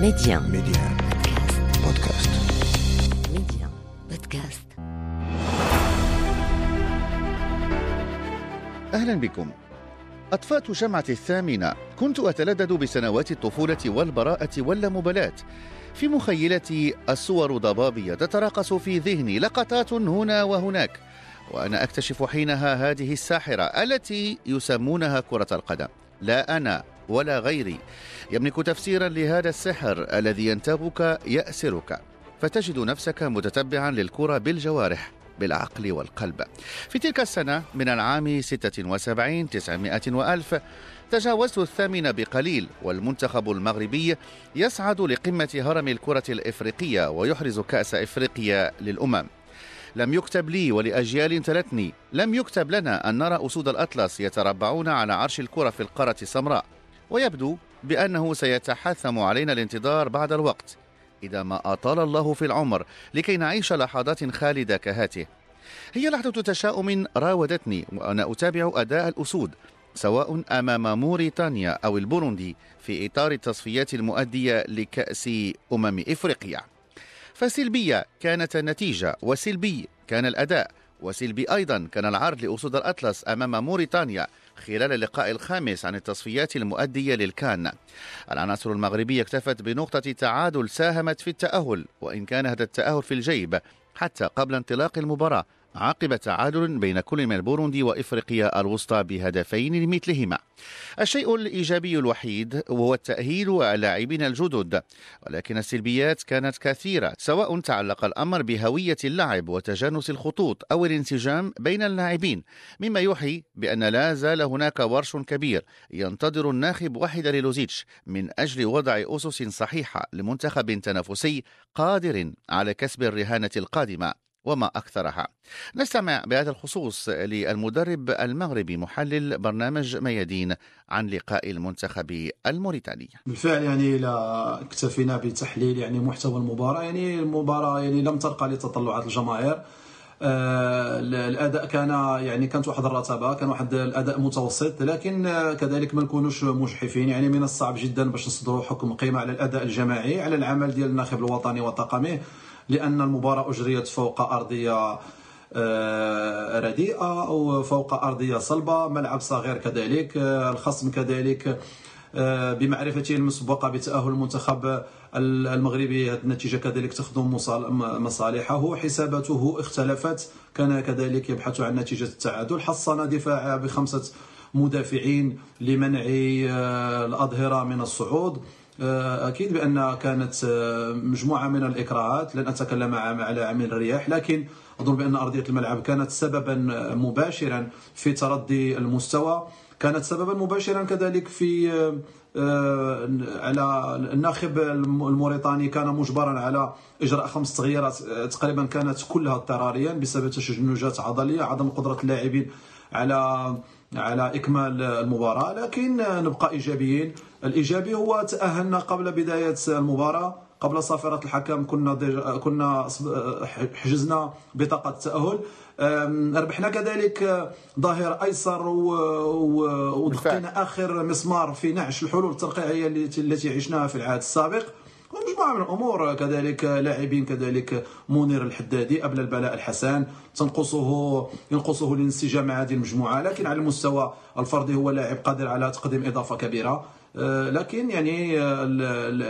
ميديان ميديان بودكاست ميديان بودكاست أهلا بكم. أطفأت شمعة الثامنة كنت أتلذذ بسنوات الطفولة والبراءة واللامبالاة في مخيلتي الصور ضبابية تتراقص في ذهني لقطات هنا وهناك وأنا أكتشف حينها هذه الساحرة التي يسمونها كرة القدم. لا أنا. ولا غيري. يملك تفسيرا لهذا السحر الذي ينتابك يأسرك. فتجد نفسك متتبعا للكرة بالجوارح بالعقل والقلب. في تلك السنة من العام 76 900 وألف تجاوزت الثامن بقليل والمنتخب المغربي يصعد لقمة هرم الكرة الإفريقية ويحرز كأس إفريقيا للأمم. لم يكتب لي ولأجيال تلتني. لم يكتب لنا أن نرى أسود الأطلس يتربعون على عرش الكرة في القارة السمراء. ويبدو بأنه سيتحثم علينا الانتظار بعد الوقت إذا ما أطال الله في العمر لكي نعيش لحظات خالدة كهاته. هي لحظة تشاؤم راودتني وأنا أتابع أداء الأسود سواء أمام موريتانيا أو البوروندي في إطار التصفيات المؤدية لكأس أمم إفريقيا. فسلبية كانت النتيجة وسلبي كان الأداء وسلبي أيضا كان العرض لأسود الأطلس أمام موريتانيا. خلال اللقاء الخامس عن التصفيات المؤدية للكان. العناصر المغربية اكتفت بنقطة تعادل ساهمت في التأهل وإن كان هذا التأهل في الجيب حتى قبل انطلاق المباراة. عقب تعادل بين كل من البوروندي وإفريقيا الوسطى بهدفين لمثلهما. الشيء الإيجابي الوحيد وهو التأهيل اللاعبين الجدد ولكن السلبيات كانت كثيرة سواء تعلق الأمر بهوية اللعب وتجانس الخطوط أو الانسجام بين اللاعبين مما يوحي بأن لا زال هناك ورش كبير ينتظر الناخب وحيد ليلوزيتش من أجل وضع أسس صحيحة لمنتخب تنافسي قادر على كسب الرهانة القادمة. وما أكثرها. نستمع بهذا الخصوص للمدرب المغربي محلل برنامج ميادين عن لقاء المنتخب الموريتاني. بالفعل يعني لا اكتفينا بتحليل يعني محتوى المباراة. يعني المباراة يعني لم ترقى لتطلعات الجماهير. آه الأداء كان يعني كانت واحد الرتبة كان واحد الأداء متوسط لكن كذلك ما نكونوش مجحفين. يعني من الصعب جدا باش نصدروا حكم قيمة على الأداء الجماعي على العمل ديال الناخب الوطني وطاقمه لأن المباراة أجريت فوق أرضية رديئة أو فوق أرضية صلبة. ملعب صغير كذلك الخصم كذلك بمعرفته المسبقة بتأهل المنتخب المغربي. هذه النتيجة كذلك تخدم مصالحه. حساباته اختلفت. كان كذلك يبحث عن نتيجة التعادل. حصن دفاع بخمسة مدافعين لمنع الأظهرة من الصعود. أكيد بأن كانت مجموعة من الإكراهات لن أتكلم على عامل الرياح لكن أظن بأن أرضية الملعب كانت سببا مباشرا في تردي المستوى كانت سببا مباشرا كذلك في على الناخب الموريتاني كان مجبرا على إجراء خمس تغييرات تقريبا كانت كلها اضطراريا بسبب تشنجات عضلية عدم قدرة اللاعبين على على إكمال المباراة. لكن نبقى إيجابيين. الإيجابي هو تأهلنا قبل بداية المباراة. قبل صافرة الحكم كنا كنا حجزنا بطاقة التاهل ربحنا كذلك ظاهر أيسر ودقينا آخر مسمار في نعش الحلول الترقيعية التي عشناها في العهد السابق. ومجموعة من الأمور كذلك لاعبين كذلك منير الحدادي قبل البلاء الحسن تنقصه ينقصه الانسجام مع هذه المجموعة لكن على المستوى الفردي هو لاعب قادر على تقديم إضافة كبيرة. لكن يعني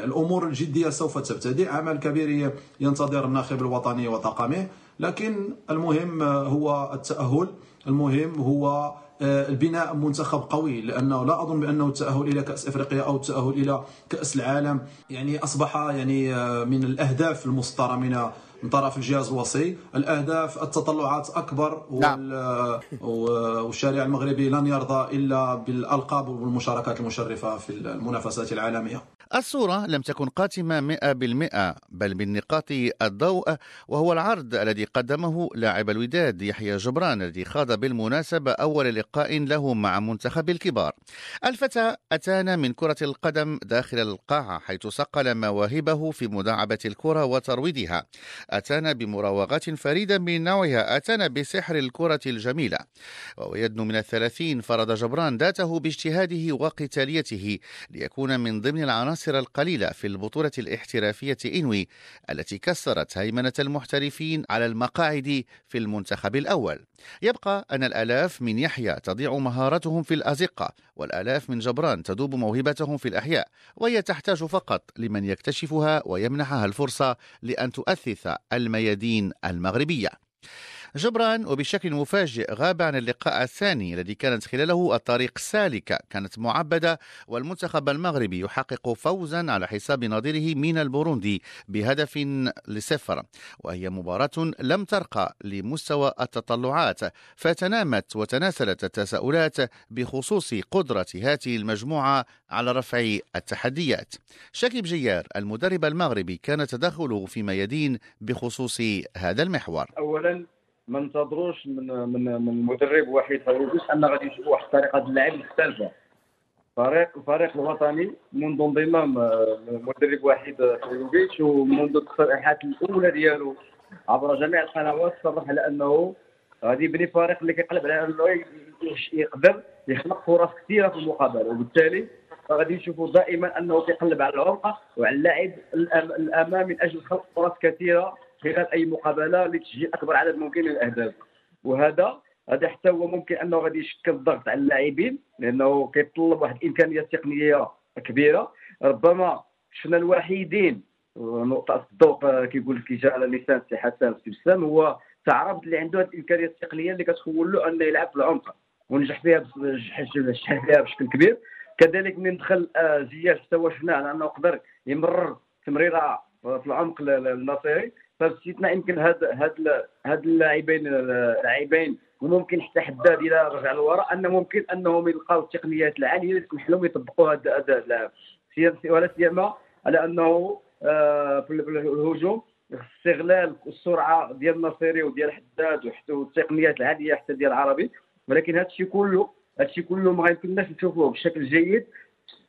الأمور الجدية سوف تبتدئ عمل كبير ينتظر الناخب الوطني وطاقمه. لكن المهم هو التأهل المهم هو البناء منتخب قوي لأنه لا أظن بأنه التاهل إلى كأس إفريقيا أو التاهل إلى كأس العالم. يعني أصبح يعني من الأهداف المسطرة من من طرف الجهاز الوصي. الأهداف التطلعات أكبر نعم. والشارع المغربي لن يرضى إلا بالألقاب والمشاركات المشرفة في المنافسات العالمية. الصورة لم تكن قاتمة مئة بالمئة بل بالنقاط الضوء وهو العرض الذي قدمه لاعب الوداد يحيى جبران الذي خاض بالمناسبة أول لقاء له مع منتخب الكبار. الفتى أتانا من كرة القدم داخل القاعة حيث صقل مواهبه في مداعبة الكرة وترويضها. أتانا بمراوغات فريدة من نوعها أتانا بسحر الكرة الجميلة. وهو يدنو من الثلاثين فرض جبران ذاته باجتهاده وقتاليته ليكون من ضمن العناصر العناصر القليلة في البطولة الاحترافية إنوي التي كسرت هيمنة المحترفين على المقاعد في المنتخب الأول. يبقى أن الآلاف من يحيى تضيع مهارتهم في الأزقة والآلاف من جبران تدوب موهبتهم في الأحياء وهي تحتاج فقط لمن يكتشفها ويمنحها الفرصة لأن تؤثث الميادين المغربية. جبران وبشكل مفاجئ غاب عن اللقاء الثاني الذي كانت خلاله الطريق سالكة كانت معبدة والمنتخب المغربي يحقق فوزا على حساب نظيره من البوروندي بهدف لصفر وهي مباراة لم ترقى لمستوى التطلعات فتنامت وتناسلت التساؤلات بخصوص قدرة هذه المجموعة على رفع التحديات. شكيب جيار المدرب المغربي كان تدخله في ميادين بخصوص هذا المحور. اولا ما ننتظروش من من من مدرب واحد فيروبيس أن غادي نشوفوا واحد طريقة اللعب مختلفة. فريق الفريق الوطني منذ انضمام مدرب واحد فيروبيتش ومنذ التصريحات الأولى ديالو عبر جميع القنوات صرح على أنه غادي يبني فريق اللي كيقلب على أنه يقدر يخلق فرص كثيرة في المقابلة. وبالتالي غادي نشوفوا دائما أنه كيقلب على العمق وعلى اللاعب الامام من أجل خلق فرص كثيرة خلال أي مقابلة لتسجيل أكبر عدد ممكن من الأهداف. وهذا هذا حتى هو ممكن أنه غادي يشكل ضغط على اللاعبين لأنه كيتطلب واحد الامكانيات تقنية كبيرة. ربما شفنا الوحيدين نقطة الضوء كيقول لك جاء على لسان سي حسن سي بسام هو تعرف اللي عنده هذه الامكانيات التقنية اللي كتخول له أنه يلعب في العمق ونجح فيها نجح فيها بشكل كبير. كذلك من دخل آه، زياد حتى هو شفنا على أنه قدر يمرر تمريرة في العمق الناصري فاستثناء يمكن هاد هاد هاد اللاعبين اللاعبين وممكن حتى حداد إلى رجع للوراء أن ممكن أنهم يلقاو التقنيات العالية اللي تسمح لهم يطبقوا هذا اللاعب. ولا سيما على أنه آه، في الهجوم استغلال السرعة ديال الناصري وديال حداد وحتى التقنيات العالية حتى ديال العربي ولكن هذا الشيء كله هذا الشيء كله ما يمكنناش نشوفوه بشكل جيد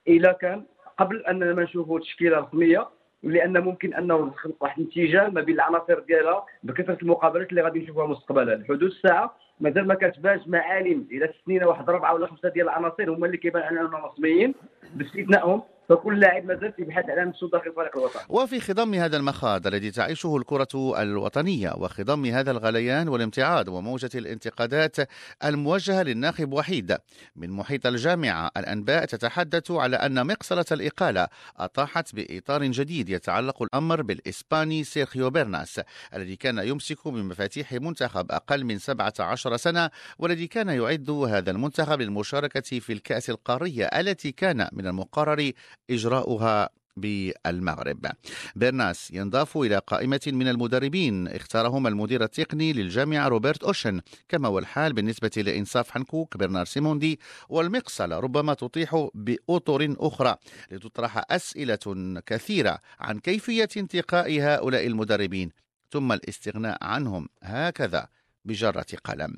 اذا كان قبل أننا ما نشوفوا تشكيلة رسمية. لأن ممكن أنه تخلق واحد الانسجام ما بين العناصر ديالها بكثرة المقابلات اللي غادي نشوفوها مستقبلا. الحدود الساعة مازال ما كتبانش معالم إلى سنين واحد اربعه ولا خمسة ديال العناصر هما اللي كيبان عليهم رسميين باستثنائهم. فكل لاعب مازال يبحث عن نفسه داخل فريق الوطن. وفي خضم هذا المخاض الذي تعيشه الكرة الوطنية وخضم هذا الغليان والامتعاض وموجة الانتقادات الموجهة للناخب وحيد. من محيط الجامعة الأنباء تتحدث على أن مقصلة الإقالة أطاحت بإطار جديد يتعلق الأمر بالإسباني سيرخيو بيرناس الذي كان يمسك بمفاتيح منتخب أقل من 17 سنة والذي كان يعد هذا المنتخب للمشاركة في الكأس القارية التي كان من المقرر إجراؤها بالمغرب. بيرناس ينضاف إلى قائمة من المدربين. اختارهم المدير التقني للجامعة روبرت أوشن. كما هو الحال بالنسبة لإنصاف حنكوك برنار سيموندي. والمقصلة ربما تطيح بأطر أخرى لتطرح أسئلة كثيرة عن كيفية انتقاء هؤلاء المدربين. ثم الاستغناء عنهم. هكذا. بجرة قلم.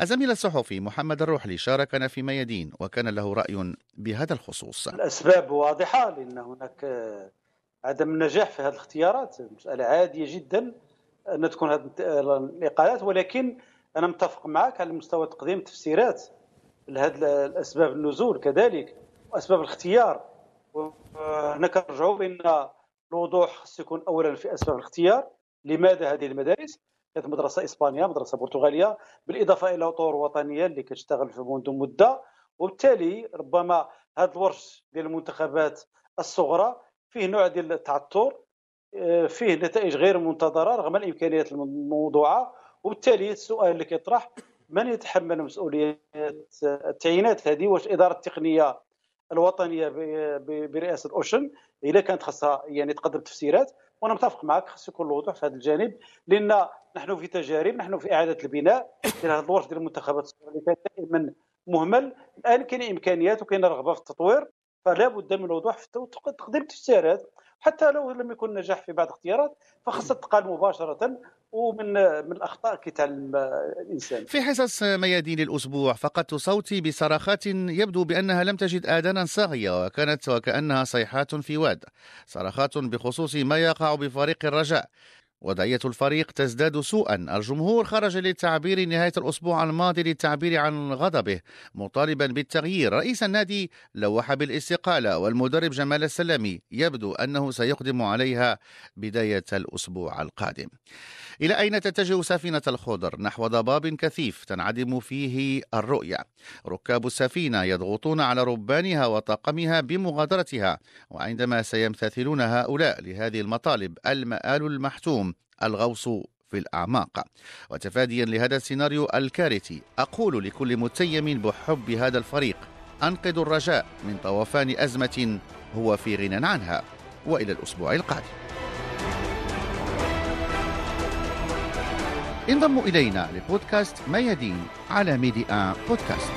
الزميل الصحفي محمد الروحلي شاركنا في ميادين وكان له رأي بهذا الخصوص. الأسباب واضحة لأن هناك عدم النجاح في هذه الاختيارات. مسألة عادية جدا أن تكون هذه الإقالات ولكن أنا متفق معك على مستوى تقديم التفسيرات لهذه الأسباب النزول كذلك وأسباب الاختيار. هنا كنرجعوا بأن الوضوح خص يكون أولا في أسباب الاختيار. لماذا هذه المدارس؟ كانت مدرسة إسبانية مدرسة برتغالية بالإضافة إلى اطور وطنية اللي كتشتغل في منذ مدة. وبالتالي ربما هذا الورش ديال المنتخبات الصغرى فيه نوع ديال التعثر آه، فيه نتائج غير منتظرة رغم الإمكانيات الموضوعة. وبالتالي السؤال اللي كيطرح من يتحمل مسؤوليه التعيينات هذه؟ واش الإدارة التقنية الوطنية برئاسة اوشن إذا كانت خاصها يعني تقدم تفسيرات؟ وأنا متفق معك خص يكون الوضوح في هذا الجانب لأن نحن في تجارب نحن في إعادة البناء ديال هذا الورش ديال المنتخبات اللي كان دائما مهمل الآن كاين إمكانيات وكاين رغبة في التطوير. فلا بد من الوضوح في تقديم التفسيرات حتى لو لم يكن نجاح في بعض الاختيارات فخاصة تقال مباشرة ومن من الأخطاء كيتعلم الإنسان. في حصص ميادين الأسبوع فقدت صوتي بصراخات يبدو بأنها لم تجد آذانا صاغية وكانت وكأنها صيحات في واد. صرخات بخصوص ما يقع بفريق الرجاء. وضعية الفريق تزداد سوءا. الجمهور خرج للتعبير نهاية الأسبوع الماضي للتعبير عن غضبه مطالبا بالتغيير. رئيس النادي لوح بالاستقالة والمدرب جمال السلامي يبدو أنه سيقدم عليها بداية الأسبوع القادم. إلى أين تتجه سفينة الخضر؟ نحو ضباب كثيف تنعدم فيه الرؤية. ركاب السفينة يضغطون على ربانها وطاقمها بمغادرتها وعندما سيمتثلون هؤلاء لهذه المطالب المآل المحتوم الغوص في الأعماق. وتفاديا لهذا السيناريو الكارثي أقول لكل متيم بحب هذا الفريق أنقذوا الرجاء من طوفان أزمة هو في غنى عنها. وإلى الأسبوع القادم. انضموا إلينا لبودكاست ميادين على ميديا بودكاست.